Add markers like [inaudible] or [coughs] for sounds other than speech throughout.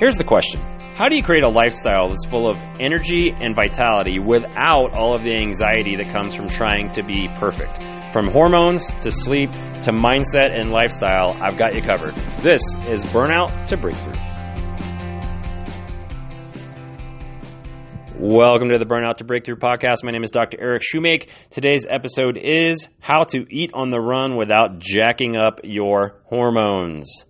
Here's the question How do you create a lifestyle that's full of energy and vitality without all of the anxiety that comes from trying to be perfect? From hormones to sleep to mindset and lifestyle, I've got you covered. This is Burnout to Breakthrough. Welcome to the Burnout to Breakthrough podcast. My name is Dr. Eric Shoemake. Today's episode is how to eat on the run without jacking up your hormones.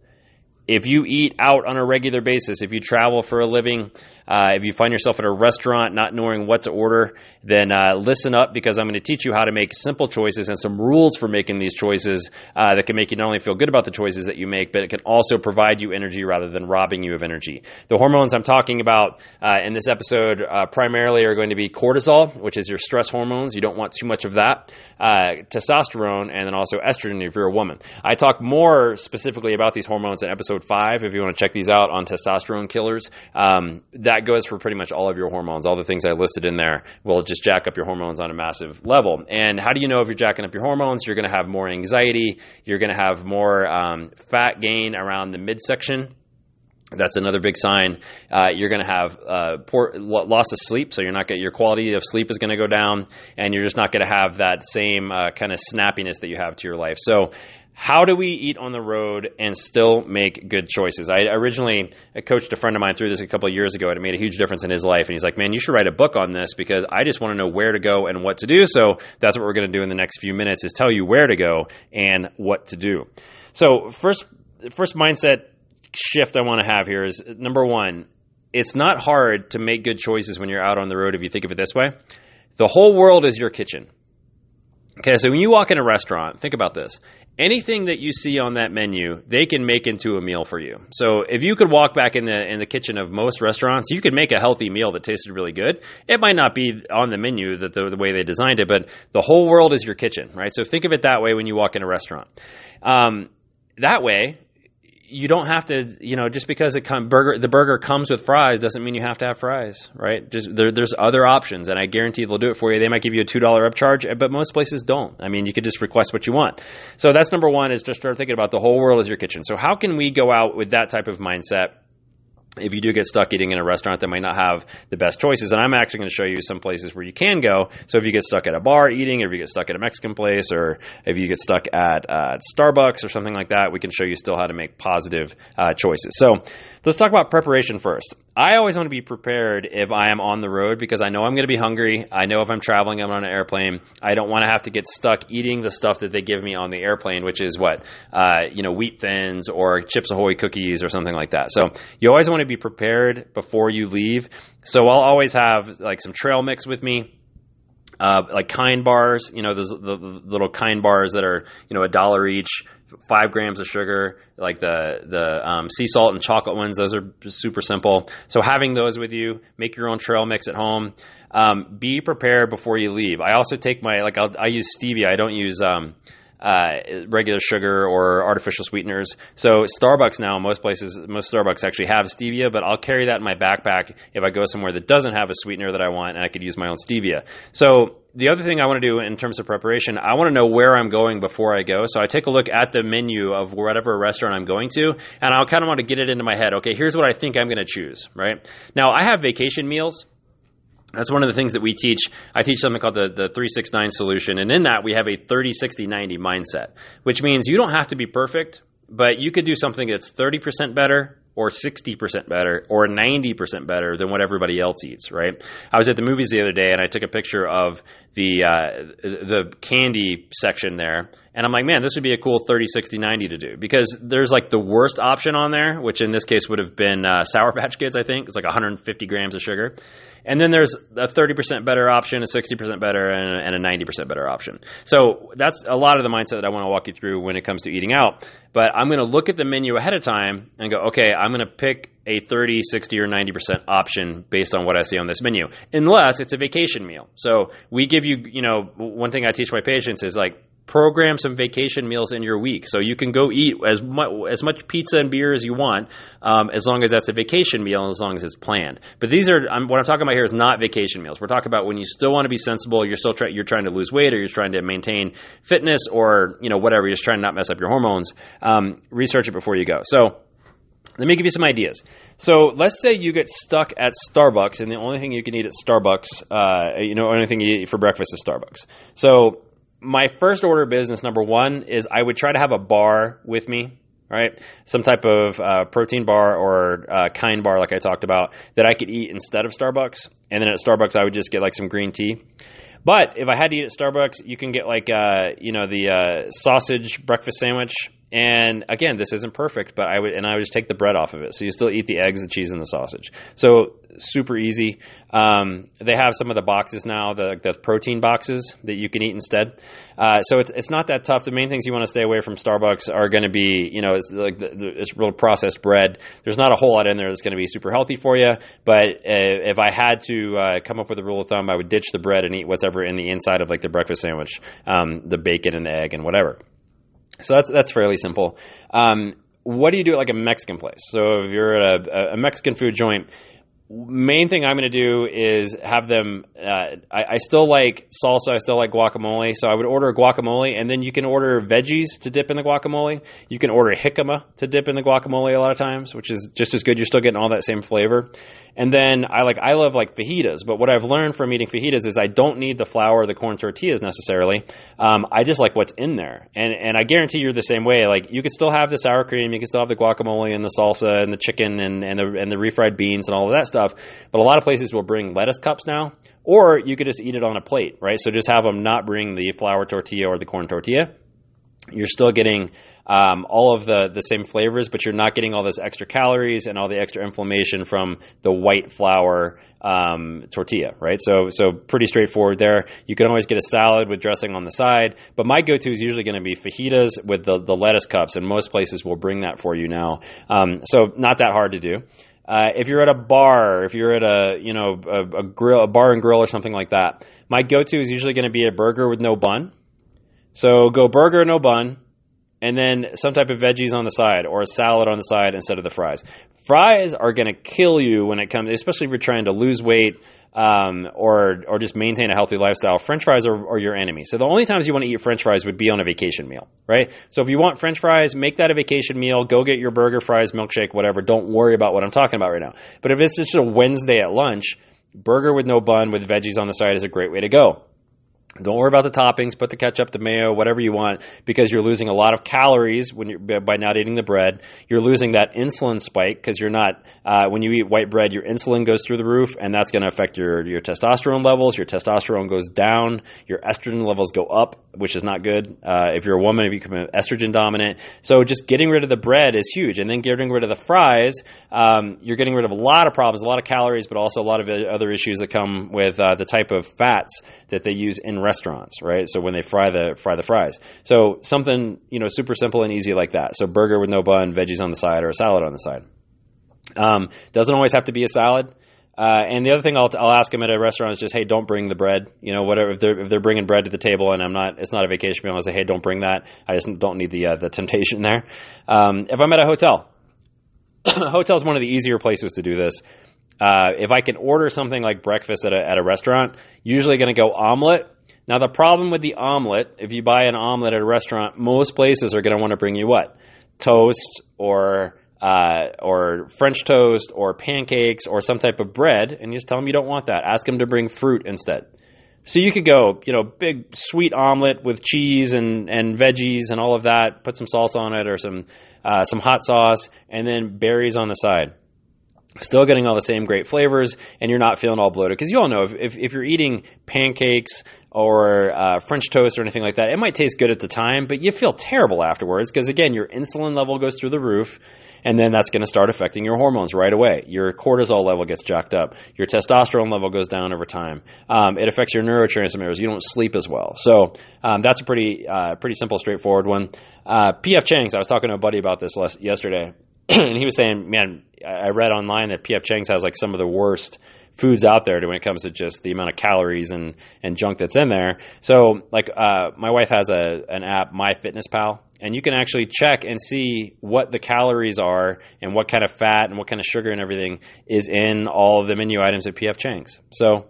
If you eat out on a regular basis, if you travel for a living, uh, if you find yourself at a restaurant not knowing what to order, then uh, listen up because I'm going to teach you how to make simple choices and some rules for making these choices uh, that can make you not only feel good about the choices that you make, but it can also provide you energy rather than robbing you of energy. The hormones I'm talking about uh, in this episode uh, primarily are going to be cortisol, which is your stress hormones. You don't want too much of that. Uh, testosterone, and then also estrogen if you're a woman. I talk more specifically about these hormones in episode five if you want to check these out on testosterone killers. Um, that that goes for pretty much all of your hormones. All the things I listed in there will just jack up your hormones on a massive level. And how do you know if you're jacking up your hormones? You're going to have more anxiety. You're going to have more um, fat gain around the midsection. That's another big sign. Uh, you're going to have uh, poor loss of sleep, so you're not get your quality of sleep is going to go down, and you're just not going to have that same uh, kind of snappiness that you have to your life. So how do we eat on the road and still make good choices? I originally I coached a friend of mine through this a couple of years ago, and it made a huge difference in his life. And he's like, "Man, you should write a book on this because I just want to know where to go and what to do." So that's what we're going to do in the next few minutes: is tell you where to go and what to do. So first, first mindset shift I want to have here is number one: it's not hard to make good choices when you're out on the road. If you think of it this way, the whole world is your kitchen. Okay, so when you walk in a restaurant, think about this anything that you see on that menu, they can make into a meal for you. So if you could walk back in the in the kitchen of most restaurants, you could make a healthy meal that tasted really good. It might not be on the menu that the, the way they designed it, but the whole world is your kitchen, right? So think of it that way when you walk in a restaurant. Um, that way, you don't have to, you know, just because it come burger the burger comes with fries doesn't mean you have to have fries, right? Just there, there's other options, and I guarantee they'll do it for you. They might give you a two dollar upcharge, eh, but most places don't. I mean, you could just request what you want. So that's number one is just start thinking about the whole world as your kitchen. So how can we go out with that type of mindset? If you do get stuck eating in a restaurant that might not have the best choices, and I'm actually going to show you some places where you can go. So if you get stuck at a bar eating, or if you get stuck at a Mexican place, or if you get stuck at uh, Starbucks or something like that, we can show you still how to make positive uh, choices. So Let's talk about preparation first. I always want to be prepared if I am on the road because I know I'm going to be hungry. I know if I'm traveling, I'm on an airplane. I don't want to have to get stuck eating the stuff that they give me on the airplane, which is what, uh, you know, wheat thins or Chips Ahoy cookies or something like that. So you always want to be prepared before you leave. So I'll always have like some trail mix with me. Uh, like kind bars, you know, those the, the little kind bars that are, you know, a dollar each five grams of sugar, like the the um, sea salt and chocolate ones. Those are super simple. So having those with you, make your own trail mix at home. Um, be prepared before you leave. I also take my like I'll, i use stevia. I don't use um, uh, regular sugar or artificial sweeteners. So Starbucks now, most places, most Starbucks actually have stevia, but I'll carry that in my backpack if I go somewhere that doesn't have a sweetener that I want, and I could use my own stevia. So the other thing I want to do in terms of preparation, I want to know where I'm going before I go. So I take a look at the menu of whatever restaurant I'm going to, and I'll kind of want to get it into my head. Okay, here's what I think I'm going to choose. Right now, I have vacation meals that's one of the things that we teach. I teach something called the, the 369 solution. And in that, we have a 30, 60, 90 mindset, which means you don't have to be perfect, but you could do something that's 30% better or 60% better or 90% better than what everybody else eats, right? I was at the movies the other day and I took a picture of the uh, the candy section there and I'm like, man, this would be a cool 30, 60, 90 to do because there's like the worst option on there, which in this case would have been uh, Sour [laughs] Patch Kids, I think. It's like 150 grams of sugar. And then there's a 30% better option, a 60% better, and a 90% better option. So that's a lot of the mindset that I want to walk you through when it comes to eating out. But I'm going to look at the menu ahead of time and go, okay, I'm going to pick a 30, 60, or 90% option based on what I see on this menu, unless it's a vacation meal. So we give you, you know, one thing I teach my patients is like, program some vacation meals in your week. So you can go eat as much as much pizza and beer as you want um, as long as that's a vacation meal and as long as it's planned. But these are I'm, what i'm talking about here is not vacation meals. We're talking about when you still want to be sensible you're still trying you're trying to lose weight or you're trying to maintain fitness or you know whatever you're just trying to not mess up your hormones. Um, research it before you go. So Let me give you some ideas. So let's say you get stuck at Starbucks, and the only thing you can eat at Starbucks, uh, you know, only thing you eat for breakfast is Starbucks. So my first order of business, number one, is I would try to have a bar with me right? Some type of uh, protein bar or uh, kind bar, like I talked about, that I could eat instead of Starbucks. And then at Starbucks, I would just get like some green tea. But if I had to eat at Starbucks, you can get like uh, you know the uh, sausage breakfast sandwich. And again, this isn't perfect, but I would and I would just take the bread off of it, so you still eat the eggs, the cheese, and the sausage. So super easy. Um, they have some of the boxes now, the, the protein boxes that you can eat instead. Uh, so it's it's not that tough. The main things you want to stay away from Starbucks are going to be you know it's like the, the, it's real processed bread. There's not a whole lot in there that's going to be super healthy for you. But uh, if I had to uh, come up with a rule of thumb, I would ditch the bread and eat whatever in the inside of like the breakfast sandwich, um, the bacon and the egg and whatever. So that's that's fairly simple. Um, what do you do at like a Mexican place? So if you're at a, a Mexican food joint, main thing I'm going to do is have them. Uh, I, I, still like salsa. I still like guacamole. So I would order guacamole, and then you can order veggies to dip in the guacamole. You can order jicama to dip in the guacamole a lot of times, which is just as good. You're still getting all that same flavor. And then I like I love like fajitas, but what I've learned from eating fajitas is I don't need the flour or the corn tortillas necessarily. Um, I just like what's in there, and and I guarantee you're the same way. Like you could still have the sour cream, you can still have the guacamole and the salsa and the chicken and and the and the refried beans and all of that stuff. But a lot of places will bring lettuce cups now, or you could just eat it on a plate, right? So just have them not bring the flour tortilla or the corn tortilla. You're still getting um, all of the the same flavors, but you're not getting all those extra calories and all the extra inflammation from the white flour um, tortilla, right? So so pretty straightforward there. You can always get a salad with dressing on the side, but my go-to is usually going to be fajitas with the the lettuce cups, and most places will bring that for you now. Um, so not that hard to do. Uh, if you're at a bar, if you're at a you know a, a grill, a bar and grill or something like that, my go-to is usually going to be a burger with no bun. So go burger no bun and then some type of veggies on the side or a salad on the side instead of the fries. Fries are going to kill you when it comes, especially if you're trying to lose weight um, or or just maintain a healthy lifestyle. French fries are, are, your enemy. So the only times you want to eat French fries would be on a vacation meal, right? So if you want French fries, make that a vacation meal. Go get your burger, fries, milkshake, whatever. Don't worry about what I'm talking about right now. But if it's just a Wednesday at lunch, burger with no bun with veggies on the side is a great way to go. Don't worry about the toppings. Put the ketchup, the mayo, whatever you want, because you're losing a lot of calories when you're by not eating the bread. You're losing that insulin spike because you're not. Uh, when you eat white bread, your insulin goes through the roof, and that's going to affect your your testosterone levels. Your testosterone goes down. Your estrogen levels go up, which is not good. Uh, if you're a woman, you become estrogen dominant. So just getting rid of the bread is huge, and then getting rid of the fries, um, you're getting rid of a lot of problems, a lot of calories, but also a lot of other issues that come with uh, the type of fats that they use in restaurants, right? So when they fry the fry the fries, so something you know super simple and easy like that. So burger with no bun, veggies on the side, or a salad on the side. Um, doesn't always have to be a salad. Uh, and the other thing I'll, I'll ask them at a restaurant is just, hey, don't bring the bread. You know, whatever if they're if they're bringing bread to the table and I'm not, it's not a vacation meal. I say, hey, don't bring that. I just don't need the uh, the temptation there. Um, if I'm at a hotel, [coughs] hotel is one of the easier places to do this. Uh, if I can order something like breakfast at a, at a restaurant, usually going to go omelet now, the problem with the omelet, if you buy an omelet at a restaurant, most places are going to want to bring you what? Toast or uh, or French toast or pancakes or some type of bread, and you just tell them you don't want that. Ask them to bring fruit instead. So you could go, you know, big sweet omelet with cheese and, and veggies and all of that. Put some salsa on it or some uh, some hot sauce, and then berries on the side. Still getting all the same great flavors, and you're not feeling all bloated. Because you all know if, if, if you're eating pancakes or uh, French toast or anything like that. It might taste good at the time, but you feel terrible afterwards because, again, your insulin level goes through the roof, and then that's going to start affecting your hormones right away. Your cortisol level gets jacked up, your testosterone level goes down over time. Um, it affects your neurotransmitters. You don't sleep as well. So um, that's a pretty, uh, pretty simple, straightforward one. Uh, P.F. Chang's, I was talking to a buddy about this last, yesterday, [clears throat] and he was saying, man, I read online that P.F. Chang's has like some of the worst foods out there when it comes to just the amount of calories and, and junk that's in there. So, like, uh, my wife has a an app, MyFitnessPal, and you can actually check and see what the calories are and what kind of fat and what kind of sugar and everything is in all of the menu items at PF Chang's. So,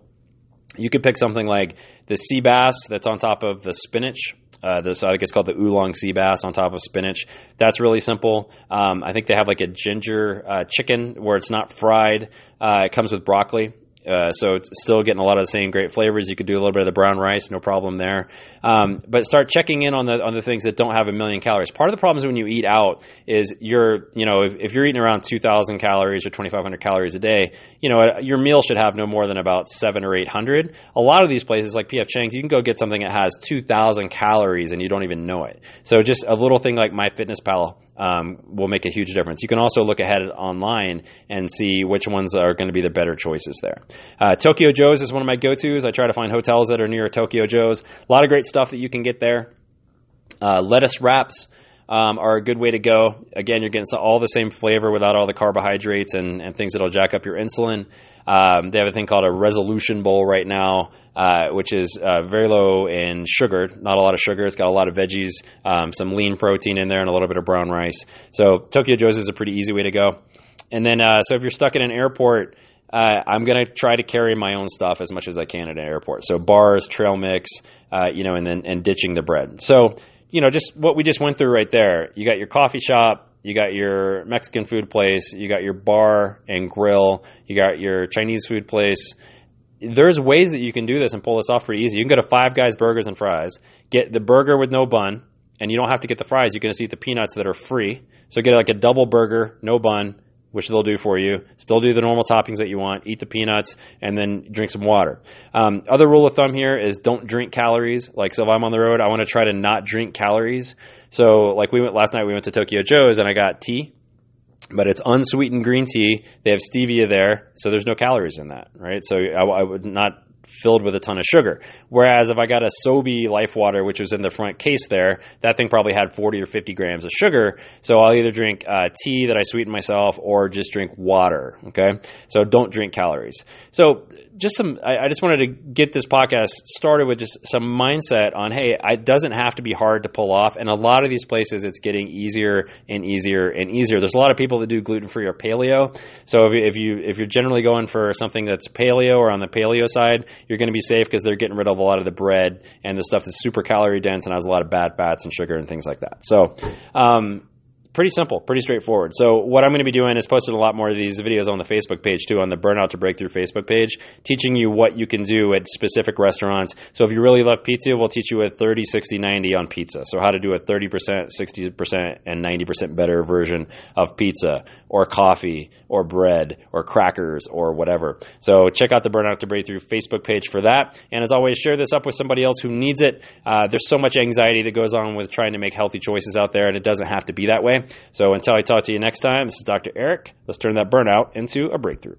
you could pick something like the sea bass that's on top of the spinach. Uh, this I think it's called the oolong sea bass on top of spinach. That's really simple. Um, I think they have like a ginger uh, chicken where it's not fried. Uh, it comes with broccoli. Uh, so it's still getting a lot of the same great flavors. You could do a little bit of the brown rice, no problem there. Um, but start checking in on the on the things that don't have a million calories. Part of the problems when you eat out is you're you know if, if you're eating around 2,000 calories or 2,500 calories a day, you know your meal should have no more than about seven or 800. A lot of these places like PF Chang's, you can go get something that has 2,000 calories and you don't even know it. So just a little thing like MyFitnessPal um, will make a huge difference. You can also look ahead online and see which ones are going to be the better choices there. Uh, Tokyo Joe's is one of my go tos. I try to find hotels that are near Tokyo Joe's. A lot of great stuff that you can get there. Uh, lettuce wraps. Um, are a good way to go. Again, you're getting all the same flavor without all the carbohydrates and, and things that'll jack up your insulin. Um, they have a thing called a resolution bowl right now, uh, which is uh, very low in sugar, not a lot of sugar. It's got a lot of veggies, um, some lean protein in there, and a little bit of brown rice. So Tokyo Joe's is a pretty easy way to go. And then, uh, so if you're stuck in an airport, uh, I'm gonna try to carry my own stuff as much as I can at an airport. So bars, trail mix, uh, you know, and then and ditching the bread. So you know, just what we just went through right there. You got your coffee shop, you got your Mexican food place, you got your bar and grill, you got your Chinese food place. There's ways that you can do this and pull this off pretty easy. You can go to Five Guys Burgers and Fries, get the burger with no bun, and you don't have to get the fries. You can just eat the peanuts that are free. So get like a double burger, no bun, which they'll do for you. Still do the normal toppings that you want. Eat the peanuts and then drink some water. Um, other rule of thumb here is don't drink calories. Like, so if I'm on the road, I want to try to not drink calories. So, like, we went last night. We went to Tokyo Joe's and I got tea, but it's unsweetened green tea. They have stevia there, so there's no calories in that, right? So I, I would not filled with a ton of sugar. Whereas if I got a Sobe Life Water, which was in the front case there, that thing probably had 40 or 50 grams of sugar. So I'll either drink uh, tea that I sweeten myself or just drink water. Okay. So don't drink calories. So just some, I, I just wanted to get this podcast started with just some mindset on, hey, it doesn't have to be hard to pull off. And a lot of these places, it's getting easier and easier and easier. There's a lot of people that do gluten free or paleo. So if, if you if you're generally going for something that's paleo or on the paleo side, you're going to be safe because they're getting rid of a lot of the bread and the stuff that's super calorie dense and has a lot of bad fats and sugar and things like that. So, um, pretty simple, pretty straightforward. So what I'm going to be doing is posting a lot more of these videos on the Facebook page too, on the Burnout to Breakthrough Facebook page, teaching you what you can do at specific restaurants. So if you really love pizza, we'll teach you a 30, 60, 90 on pizza. So how to do a 30%, 60%, and 90% better version of pizza or coffee or bread or crackers or whatever. So check out the Burnout to Breakthrough Facebook page for that. And as always, share this up with somebody else who needs it. Uh, there's so much anxiety that goes on with trying to make healthy choices out there, and it doesn't have to be that way. So until I talk to you next time, this is Dr. Eric. Let's turn that burnout into a breakthrough.